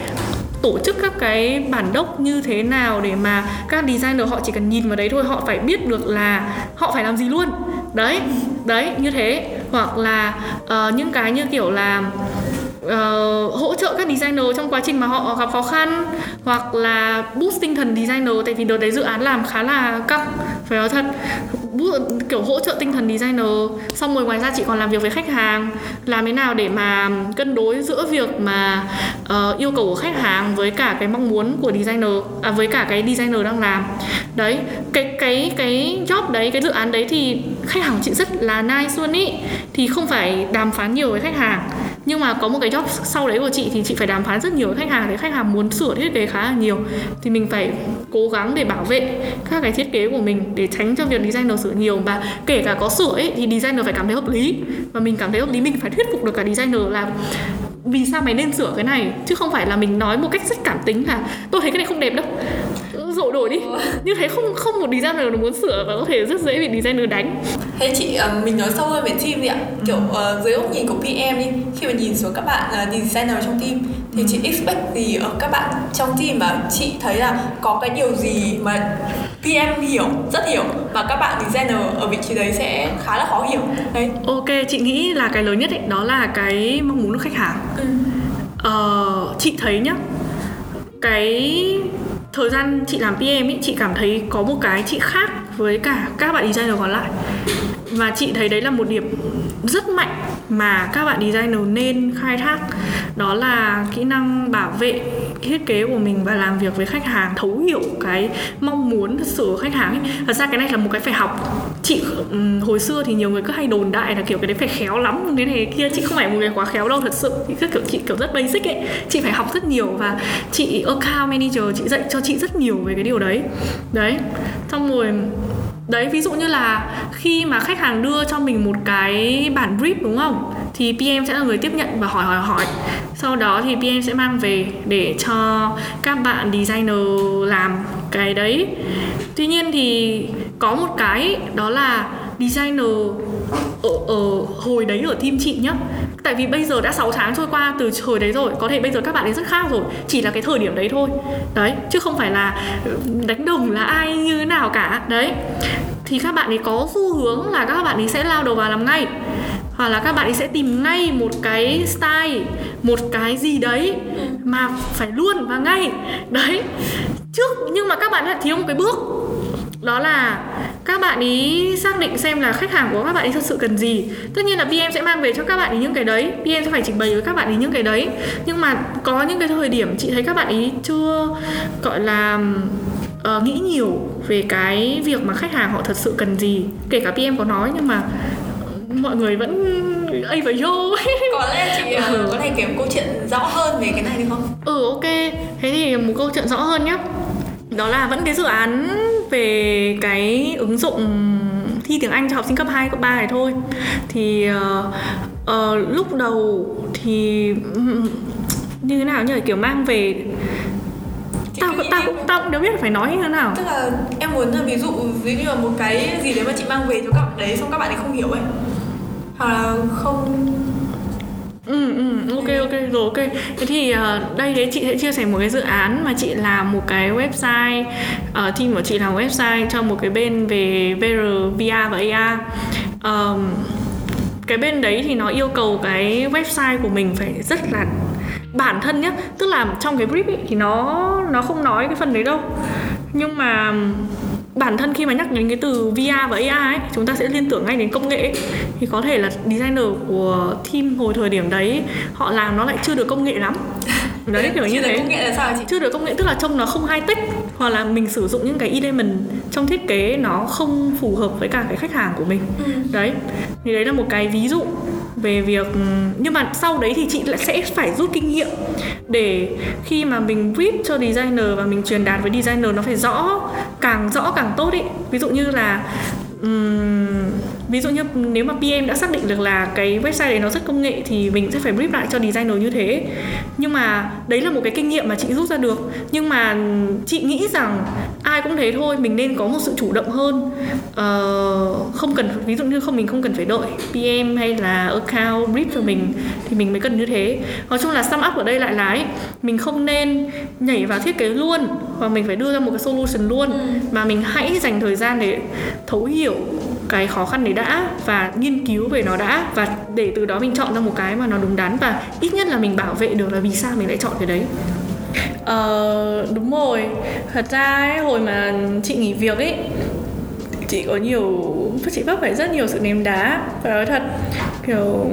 tổ chức các cái bản đốc như thế nào để mà các designer họ chỉ cần nhìn vào đấy thôi họ phải biết được là họ phải làm gì luôn. Đấy đấy như thế. Hoặc là uh, những cái như kiểu là uh, hỗ trợ các designer trong quá trình mà họ gặp khó khăn hoặc là boost tinh thần designer. Tại vì đợt đấy dự án làm khá là căng phải nói thật kiểu hỗ trợ tinh thần designer. Xong rồi ngoài ra chị còn làm việc với khách hàng. Làm thế nào để mà cân đối giữa việc mà uh, yêu cầu của khách hàng với cả cái mong muốn của designer à, với cả cái designer đang làm. Đấy cái cái cái job đấy cái dự án đấy thì khách hàng chị rất là nice luôn ý. Thì không phải đàm phán nhiều với khách hàng nhưng mà có một cái job sau đấy của chị thì chị phải đàm phán rất nhiều với khách hàng để khách hàng muốn sửa thiết kế khá là nhiều. Thì mình phải cố gắng để bảo vệ các cái thiết kế của mình để tránh cho việc designer sửa nhiều. Và kể cả có sửa ấy, thì designer phải cảm thấy hợp lý. Và mình cảm thấy hợp lý, mình phải thuyết phục được cả designer là vì sao mày nên sửa cái này? Chứ không phải là mình nói một cách rất cảm tính là tôi thấy cái này không đẹp đâu rộ đổi đi. Như thế không không một designer nào muốn sửa và có thể rất dễ bị designer đánh. Thế chị ờ, mình nói sâu hơn về team đi ạ. Kiểu uh, dưới góc nhìn của PM đi khi mà nhìn xuống các bạn uh, designer trong team thì chị expect gì ở các bạn trong team mà chị thấy là có cái điều gì mà PM hiểu rất hiểu và các bạn designer ở vị trí đấy sẽ khá là khó hiểu. Đấy. Ok chị nghĩ là cái lớn nhất ấy đó là cái mong muốn của khách hàng. Ừ. uh, chị thấy nhá cái thời gian chị làm PM ý, chị cảm thấy có một cái chị khác với cả các bạn designer còn lại. Và chị thấy đấy là một điểm rất mạnh mà các bạn designer nên khai thác. Đó là kỹ năng bảo vệ thiết kế của mình và làm việc với khách hàng, thấu hiểu cái mong muốn thật sự của khách hàng ấy. thật ra cái này là một cái phải học. Chị hồi xưa thì nhiều người cứ hay đồn đại là, kiểu, cái đấy phải khéo lắm, cái này kia. Chị không phải một người quá khéo đâu, thật sự. Chị kiểu chị, kiểu, rất basic ấy. Chị phải học rất nhiều và chị, account manager, chị dạy cho chị rất nhiều về cái điều đấy. Đấy. Xong rồi, đấy, ví dụ như là khi mà khách hàng đưa cho mình một cái bản brief, đúng không? Thì PM sẽ là người tiếp nhận và hỏi hỏi hỏi sau đó thì PM sẽ mang về để cho các bạn designer làm cái đấy. Tuy nhiên thì có một cái đó là designer ở, ở hồi đấy ở team chị nhá. Tại vì bây giờ đã 6 tháng trôi qua từ thời đấy rồi có thể bây giờ các bạn ấy rất khác rồi chỉ là cái thời điểm đấy thôi. Đấy chứ không phải là đánh đồng là ai như thế nào cả. Đấy thì các bạn ấy có xu hướng là các bạn ấy sẽ lao đầu vào làm ngay hoặc là các bạn ấy sẽ tìm ngay một cái style một cái gì đấy mà phải luôn và ngay. Đấy. Trước nhưng mà các bạn lại thiếu một cái bước. Đó là các bạn ý xác định xem là khách hàng của các bạn ý thật sự cần gì. Tất nhiên là PM sẽ mang về cho các bạn ý những cái đấy. PM sẽ phải trình bày với các bạn ý những cái đấy. Nhưng mà có những cái thời điểm chị thấy các bạn ý chưa gọi là uh, nghĩ nhiều về cái việc mà khách hàng họ thật sự cần gì. Kể cả PM có nói nhưng mà mọi người vẫn ấy phải vô có lẽ chị ừ. có thể kể một câu chuyện rõ hơn về cái này được không? Ừ ok. Thế thì một câu chuyện rõ hơn nhé đó là vẫn cái dự án về cái ứng dụng thi tiếng Anh cho học sinh cấp 2, cấp 3 này thôi. Thì uh, uh, lúc đầu thì như thế nào nhỉ? Kiểu mang về tao tao cũng tao cũng đâu biết phải nói như thế nào. Tức là em muốn là ví dụ ví như là một cái gì đấy mà chị mang về cho các bạn đấy xong các bạn ấy không hiểu ấy hoặc là không. Ừ, ừ, ok ok rồi ok. Thế thì uh, đây đấy chị sẽ chia sẻ một cái dự án mà chị làm một cái website uh, team của chị làm website cho một cái bên về VR, VR và AR um, cái bên đấy thì nó yêu cầu cái website của mình phải rất là bản thân nhé tức là trong cái brief ấy, thì nó nó không nói cái phần đấy đâu. Nhưng mà bản thân khi mà nhắc đến cái từ VR và AI ấy, chúng ta sẽ liên tưởng ngay đến công nghệ thì có thể là designer của team hồi thời điểm đấy họ làm nó lại chưa được công nghệ lắm. Đấy kiểu như thế. công nghệ là sao chị? Chưa được công nghệ tức là trông nó không high tech hoặc là mình sử dụng những cái element trong thiết kế nó không phù hợp với cả cái khách hàng của mình. Ừ. đấy thì đấy là một cái ví dụ về việc nhưng mà sau đấy thì chị lại sẽ phải rút kinh nghiệm để khi mà mình brief cho designer và mình truyền đạt với designer nó phải rõ càng rõ càng tốt ý. Ví dụ như là um, ví dụ như nếu mà PM đã xác định được là cái website đấy nó rất công nghệ thì mình sẽ phải brief lại cho designer như thế. Nhưng mà đấy là một cái kinh nghiệm mà chị rút ra được. Nhưng mà chị nghĩ rằng ai cũng thế thôi mình nên có một sự chủ động hơn. Uh, không cần ví dụ như không mình không cần phải đợi PM hay là account brief cho mình thì mình mới cần như thế. Nói chung là sum up ở đây lại là ấy, mình không nên nhảy vào thiết kế luôn và mình phải đưa ra một cái solution luôn ừ. mà mình hãy dành thời gian để thấu hiểu cái khó khăn đấy đã và nghiên cứu về nó đã và để từ đó mình chọn ra một cái mà nó đúng đắn và ít nhất là mình bảo vệ được là vì sao mình lại chọn cái đấy Ờ, đúng rồi. Thật ra ấy, hồi mà chị nghỉ việc ấy chị có nhiều chị vấp phải rất nhiều sự ném đá phải nói thật. Kiểu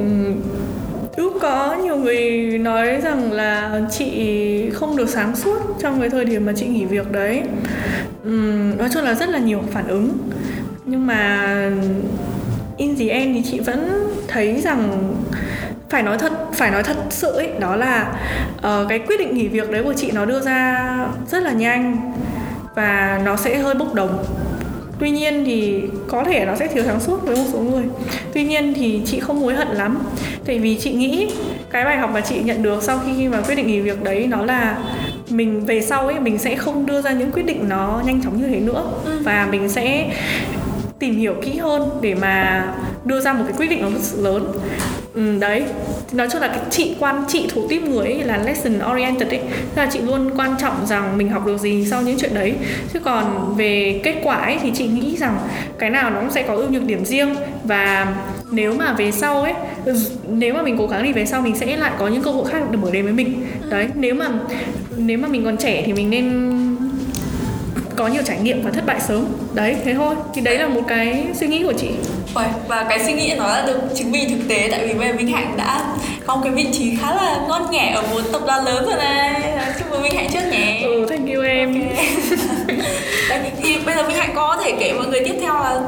lúc có nhiều người nói rằng là chị không được sáng suốt trong cái thời điểm mà chị nghỉ việc đấy. Uhm, nói chung là rất là nhiều phản ứng. Nhưng mà in the end thì chị vẫn thấy rằng phải nói thật phải nói thật sự ấy đó là uh, cái quyết định nghỉ việc đấy của chị nó đưa ra rất là nhanh và nó sẽ hơi bốc đồng. Tuy nhiên thì có thể nó sẽ thiếu sáng suốt với một số người. Tuy nhiên thì chị không hối hận lắm. Tại vì chị nghĩ cái bài học mà chị nhận được sau khi mà quyết định nghỉ việc đấy nó là mình về sau ấy mình sẽ không đưa ra những quyết định nó nhanh chóng như thế nữa. Ừ. và mình sẽ tìm hiểu kỹ hơn để mà đưa ra một cái quyết định nó lớn ừ, đấy. Nói chung là cái chị quan chị thủ tiếp người ấy là lesson oriented ấy. Tức là chị luôn quan trọng rằng mình học được gì sau những chuyện đấy. Chứ còn về kết quả ấy thì chị nghĩ rằng cái nào nó cũng sẽ có ưu nhược điểm riêng. Và nếu mà về sau ấy nếu mà mình cố gắng thì về sau mình sẽ lại có những cơ hội khác được mở đến với mình. Đấy nếu mà nếu mà mình còn trẻ thì mình nên có nhiều trải nghiệm và thất bại sớm. Đấy thế thôi. Thì đấy là một cái suy nghĩ của chị và cái suy nghĩ nó đã được chứng minh thực tế tại vì bây giờ Minh Hạnh đã có một cái vị trí khá là ngon nghẻ ở một tập đoàn lớn rồi này. Chúc mừng Minh Hạnh trước nhé ừ thank you em. Okay. thì bây giờ Minh Hạnh có thể kể mọi người tiếp theo là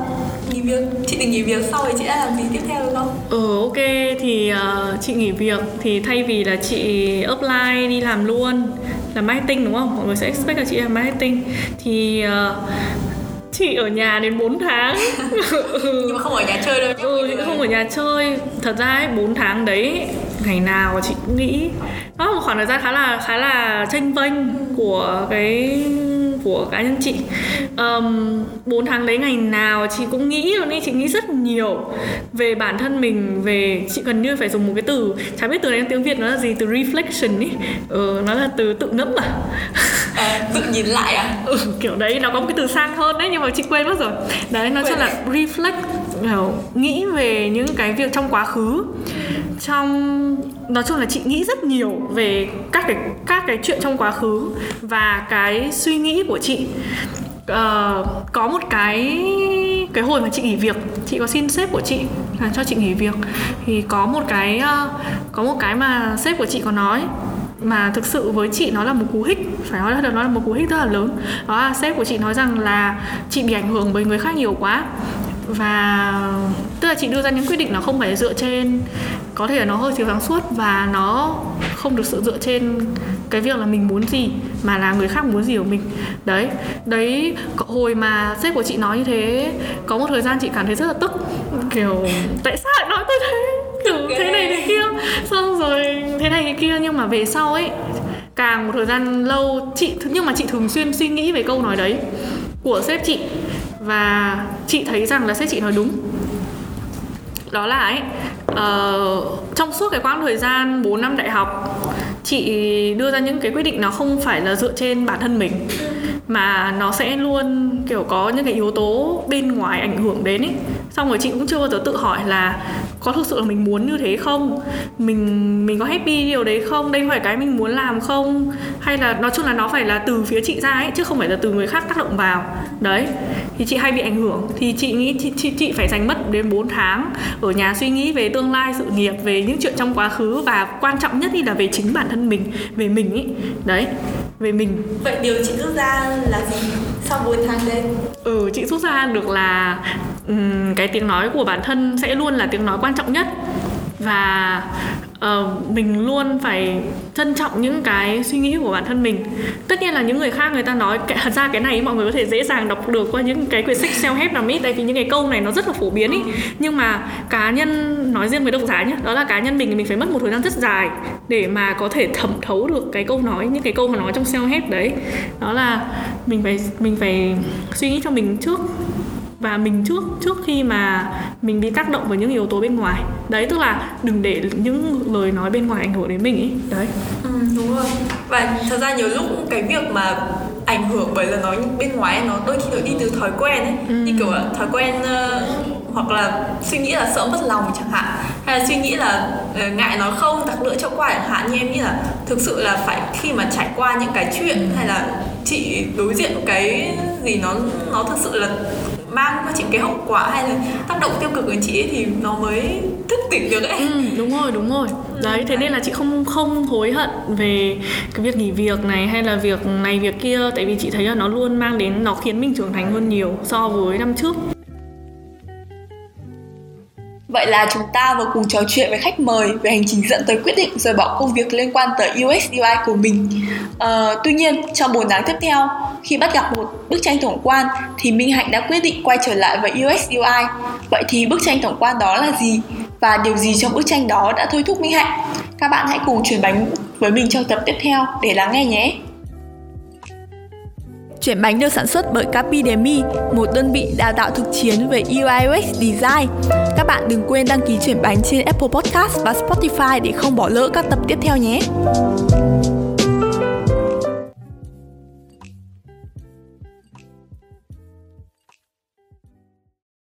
nghỉ việc chị định nghỉ việc sau thì chị đã làm gì tiếp theo được không? Ừ ok thì uh, chị nghỉ việc thì thay vì là chị apply đi làm luôn làm marketing đúng không? Mọi người sẽ expect là chị làm marketing. Thì uh, chị ở nhà đến 4 tháng. Nhưng mà không ở nhà chơi đâu ừ chị không ở nhà chơi. Thật ra ấy 4 tháng đấy ngày nào chị cũng nghĩ. Nó là một khoảng thời gian khá là khá là tranh vênh của cái của cá nhân chị. Um, 4 tháng đấy ngày nào chị cũng nghĩ luôn đi chị nghĩ rất nhiều về bản thân mình về chị gần như phải dùng một cái từ chả biết từ này tiếng việt nó là gì từ reflection ý. Ừ, nó là từ tự ngẫm à, à tự nhìn lại à? Ừ, kiểu đấy nó có một cái từ sang hơn đấy nhưng mà chị quên mất rồi. Đấy nó chắc là reflect nghĩ về những cái việc trong quá khứ trong nói chung là chị nghĩ rất nhiều về các cái các cái chuyện trong quá khứ và cái suy nghĩ của chị. Uh, có một cái cái hồi mà chị nghỉ việc chị có xin sếp của chị là cho chị nghỉ việc. Thì có một cái uh, có một cái mà sếp của chị có nói mà thực sự với chị nó là một cú hích phải nói là nó là một cú hích rất là lớn. Đó là sếp của chị nói rằng là chị bị ảnh hưởng bởi người khác nhiều quá và tức là chị đưa ra những quyết định nó không phải dựa trên có thể là nó hơi thiếu sáng suốt và nó không được sự dựa trên cái việc là mình muốn gì mà là người khác muốn gì của mình. Đấy đấy hồi mà sếp của chị nói như thế có một thời gian chị cảm thấy rất là tức. Kiểu tại sao lại nói tôi thế? Kiểu thế này thế kia. Xong rồi thế này thế kia nhưng mà về sau ấy càng một thời gian lâu chị nhưng mà chị thường xuyên suy nghĩ về câu nói đấy của sếp chị và chị thấy rằng là sếp chị nói đúng. Đó là ấy uh, trong suốt cái quãng thời gian 4 năm đại học chị đưa ra những cái quyết định nó không phải là dựa trên bản thân mình mà nó sẽ luôn kiểu có những cái yếu tố bên ngoài ảnh hưởng đến ấy xong rồi chị cũng chưa bao giờ tự hỏi là có thực sự là mình muốn như thế không? Mình mình có happy điều đấy không? Đây phải cái mình muốn làm không? Hay là nói chung là nó phải là từ phía chị ra ấy chứ không phải là từ người khác tác động vào. Đấy thì chị hay bị ảnh hưởng. Thì chị nghĩ chị, chị, chị phải dành mất đến 4 tháng ở nhà suy nghĩ về tương lai sự nghiệp về những chuyện trong quá khứ và quan trọng nhất thì là về chính bản thân mình về mình ấy đấy về mình. Vậy điều chị rút ra là gì? Sau 4 tháng đấy ừ chị rút ra được là um, cái tiếng nói của bản thân sẽ luôn là tiếng nói quan trọng nhất. Và uh, mình luôn phải trân trọng những cái suy nghĩ của bản thân mình. Tất nhiên là những người khác người ta nói thật ra cái này mọi người có thể dễ dàng đọc được qua những cái quyển sách self help nào ít tại vì những cái câu này nó rất là phổ biến ý. Nhưng mà cá nhân nói riêng với độc giả nhé đó là cá nhân mình thì mình phải mất một thời gian rất dài để mà có thể thẩm thấu được cái câu nói những cái câu mà nói trong self help đấy. Đó là mình phải mình phải suy nghĩ cho mình trước và mình trước trước khi mà mình bị tác động bởi những yếu tố bên ngoài. Đấy tức là đừng để những lời nói bên ngoài ảnh hưởng đến mình ý. Đấy. Ừ, đúng rồi. Và thật ra nhiều lúc cái việc mà ảnh hưởng bởi lời nói bên ngoài nó đôi khi nó đi từ thói quen ấy. Ừ. như kiểu thói quen uh, hoặc là suy nghĩ là sợ mất lòng chẳng hạn. Hay là suy nghĩ là uh, ngại nói không tặc lưỡi cho qua chẳng hạn. Như em nghĩ là thực sự là phải khi mà trải qua những cái chuyện hay là chị đối diện cái gì nó nó thực sự là mang cho chị cái hậu quả hay là tác động tiêu cực đến chị ấy thì nó mới thức tỉnh được ấy. Ừ, đúng rồi đúng rồi. Đấy thế nên là chị không không hối hận về cái việc nghỉ việc này hay là việc này việc kia tại vì chị thấy là nó luôn mang đến nó khiến mình trưởng thành hơn nhiều so với năm trước. Vậy là chúng ta vừa cùng trò chuyện với khách mời về hành trình dẫn tới quyết định rời bỏ công việc liên quan tới UX UI của mình. À, tuy nhiên, trong 4 tháng tiếp theo, khi bắt gặp một bức tranh tổng quan thì Minh Hạnh đã quyết định quay trở lại với UX UI. Vậy thì bức tranh tổng quan đó là gì? Và điều gì trong bức tranh đó đã thôi thúc Minh Hạnh? Các bạn hãy cùng chuyển bánh với mình trong tập tiếp theo để lắng nghe nhé. Chuyển bánh được sản xuất bởi Capidemi, một đơn vị đào tạo thực chiến về UI UX Design. Các bạn đừng quên đăng ký chuyển bánh trên Apple Podcast và Spotify để không bỏ lỡ các tập tiếp theo nhé.